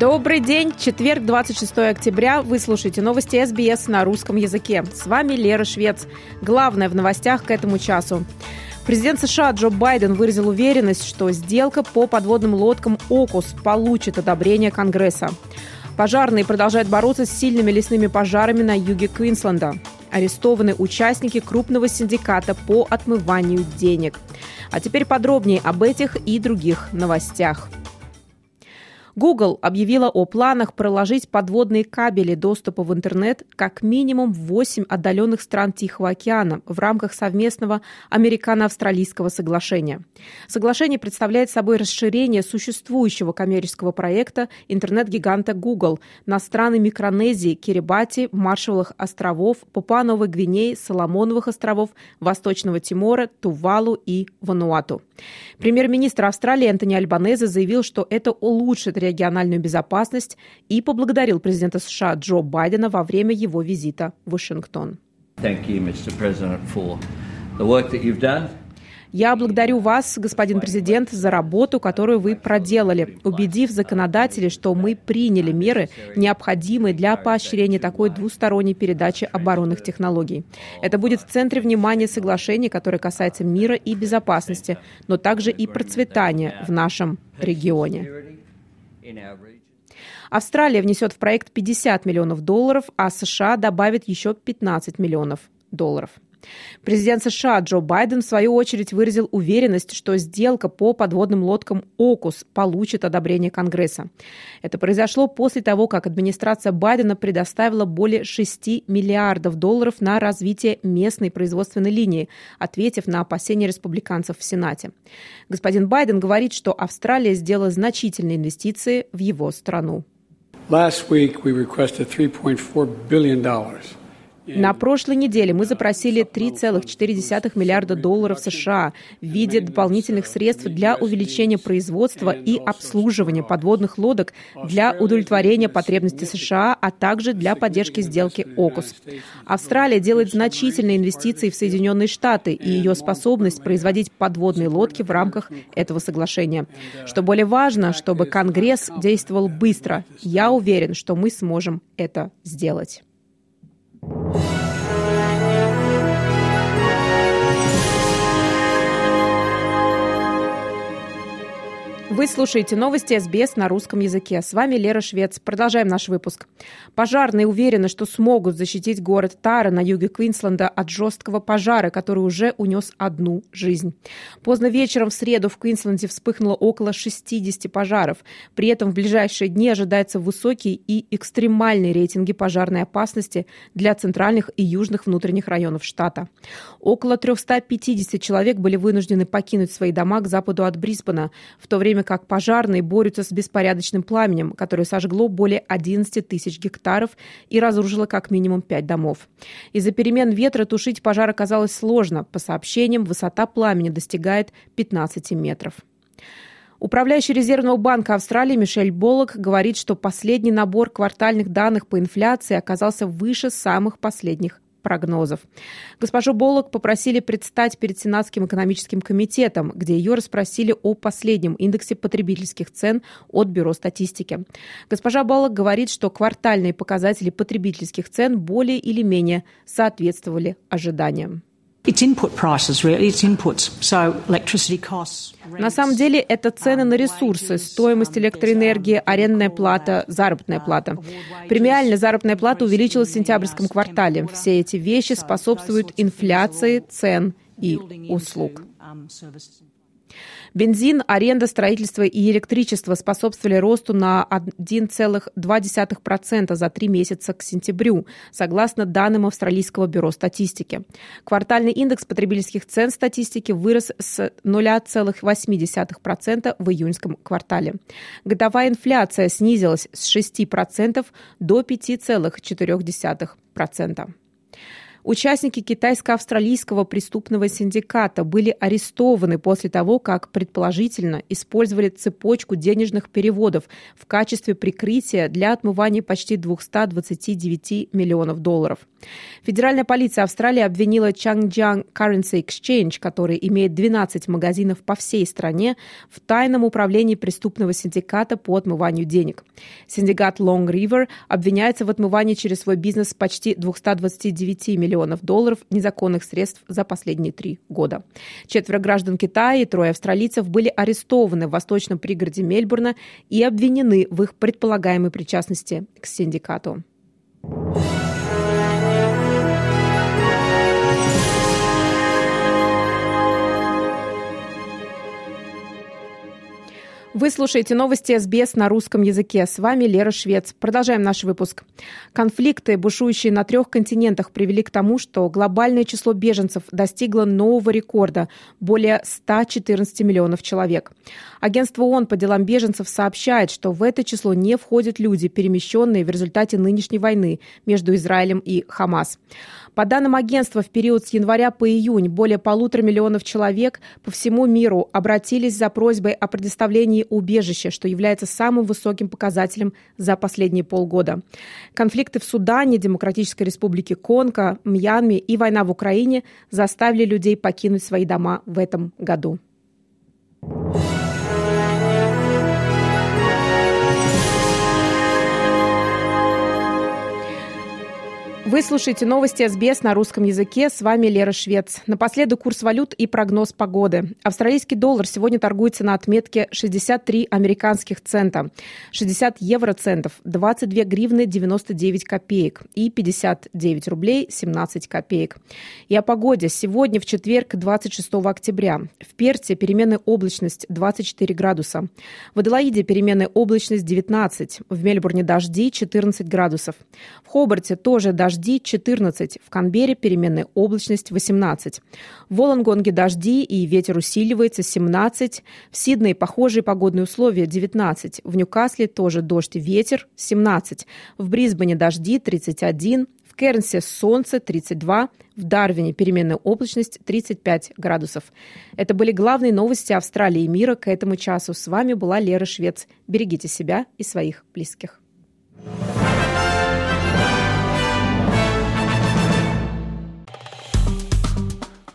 Добрый день, четверг, 26 октября. Вы слушаете новости СБС на русском языке. С вами Лера Швец. Главное в новостях к этому часу. Президент США Джо Байден выразил уверенность, что сделка по подводным лодкам «Окус» получит одобрение Конгресса. Пожарные продолжают бороться с сильными лесными пожарами на юге Квинсленда. Арестованы участники крупного синдиката по отмыванию денег. А теперь подробнее об этих и других новостях. Google объявила о планах проложить подводные кабели доступа в интернет как минимум в 8 отдаленных стран Тихого океана в рамках совместного американо-австралийского соглашения. Соглашение представляет собой расширение существующего коммерческого проекта интернет-гиганта Google на страны Микронезии, Кирибати, Маршалловых островов, Папуа-Новой Гвинеи, Соломоновых островов, Восточного Тимора, Тувалу и Вануату. Премьер-министр Австралии Антони Альбанезе заявил, что это улучшит региональную безопасность и поблагодарил президента США Джо Байдена во время его визита в Вашингтон. Я благодарю вас, господин президент, за работу, которую вы проделали, убедив законодателей, что мы приняли меры, необходимые для поощрения такой двусторонней передачи оборонных технологий. Это будет в центре внимания соглашения, которое касается мира и безопасности, но также и процветания в нашем регионе. Австралия внесет в проект 50 миллионов долларов, а США добавит еще 15 миллионов долларов. Президент США Джо Байден, в свою очередь, выразил уверенность, что сделка по подводным лодкам «Окус» получит одобрение Конгресса. Это произошло после того, как администрация Байдена предоставила более 6 миллиардов долларов на развитие местной производственной линии, ответив на опасения республиканцев в Сенате. Господин Байден говорит, что Австралия сделала значительные инвестиции в его страну. Last week we requested $3.4 billion на прошлой неделе мы запросили 3,4 миллиарда долларов США в виде дополнительных средств для увеличения производства и обслуживания подводных лодок для удовлетворения потребностей США, а также для поддержки сделки ОКУС. Австралия делает значительные инвестиции в Соединенные Штаты и ее способность производить подводные лодки в рамках этого соглашения. Что более важно, чтобы Конгресс действовал быстро. Я уверен, что мы сможем это сделать. Вы слушаете новости СБС на русском языке. С вами Лера Швец. Продолжаем наш выпуск. Пожарные уверены, что смогут защитить город Тара на юге Квинсленда от жесткого пожара, который уже унес одну жизнь. Поздно вечером в среду в Квинсленде вспыхнуло около 60 пожаров. При этом в ближайшие дни ожидаются высокие и экстремальные рейтинги пожарной опасности для центральных и южных внутренних районов штата. Около 350 человек были вынуждены покинуть свои дома к западу от Брисбена, в то время время как пожарные борются с беспорядочным пламенем, которое сожгло более 11 тысяч гектаров и разрушило как минимум 5 домов. Из-за перемен ветра тушить пожар оказалось сложно. По сообщениям, высота пламени достигает 15 метров. Управляющий Резервного банка Австралии Мишель Боллок говорит, что последний набор квартальных данных по инфляции оказался выше самых последних прогнозов. Госпожу Боллок попросили предстать перед Сенатским экономическим комитетом, где ее расспросили о последнем индексе потребительских цен от Бюро статистики. Госпожа Боллок говорит, что квартальные показатели потребительских цен более или менее соответствовали ожиданиям. На самом деле это цены на ресурсы, стоимость электроэнергии, арендная плата, заработная плата. Премиальная заработная плата увеличилась в сентябрьском квартале. Все эти вещи способствуют инфляции цен и услуг. Бензин, аренда, строительство и электричество способствовали росту на 1,2% за три месяца к сентябрю, согласно данным Австралийского бюро статистики. Квартальный индекс потребительских цен статистики вырос с 0,8% в июньском квартале. Годовая инфляция снизилась с 6% до 5,4%. Участники китайско-австралийского преступного синдиката были арестованы после того, как предположительно использовали цепочку денежных переводов в качестве прикрытия для отмывания почти 229 миллионов долларов. Федеральная полиция Австралии обвинила Changjiang Currency Exchange, который имеет 12 магазинов по всей стране, в тайном управлении преступного синдиката по отмыванию денег. Синдикат Long River обвиняется в отмывании через свой бизнес почти 229 миллионов миллионов долларов незаконных средств за последние три года. Четверо граждан Китая и трое австралийцев были арестованы в восточном пригороде Мельбурна и обвинены в их предполагаемой причастности к синдикату. Вы слушаете новости СБС на русском языке. С вами Лера Швец. Продолжаем наш выпуск. Конфликты, бушующие на трех континентах, привели к тому, что глобальное число беженцев достигло нового рекорда – более 114 миллионов человек. Агентство ООН по делам беженцев сообщает, что в это число не входят люди, перемещенные в результате нынешней войны между Израилем и Хамас. По данным агентства, в период с января по июнь более полутора миллионов человек по всему миру обратились за просьбой о предоставлении убежища, что является самым высоким показателем за последние полгода. Конфликты в Судане, Демократической Республике Конго, Мьянме и война в Украине заставили людей покинуть свои дома в этом году. Вы слушаете новости СБС на русском языке. С вами Лера Швец. Напоследок курс валют и прогноз погоды. Австралийский доллар сегодня торгуется на отметке 63 американских цента, 60 евроцентов, 22 гривны 99 копеек и 59 рублей 17 копеек. И о погоде. Сегодня в четверг, 26 октября. В Перте переменная облачность 24 градуса. В Аделаиде переменная облачность 19. В Мельбурне дожди 14 градусов. В Хобарте тоже дожди дожди 14, в Канбере переменная облачность 18. В Волонгонге дожди и ветер усиливается 17, в Сиднее похожие погодные условия 19, в Ньюкасле тоже дождь и ветер 17, в Брисбене дожди 31, в Кернсе солнце 32, в Дарвине переменная облачность 35 градусов. Это были главные новости Австралии и мира к этому часу. С вами была Лера Швец. Берегите себя и своих близких.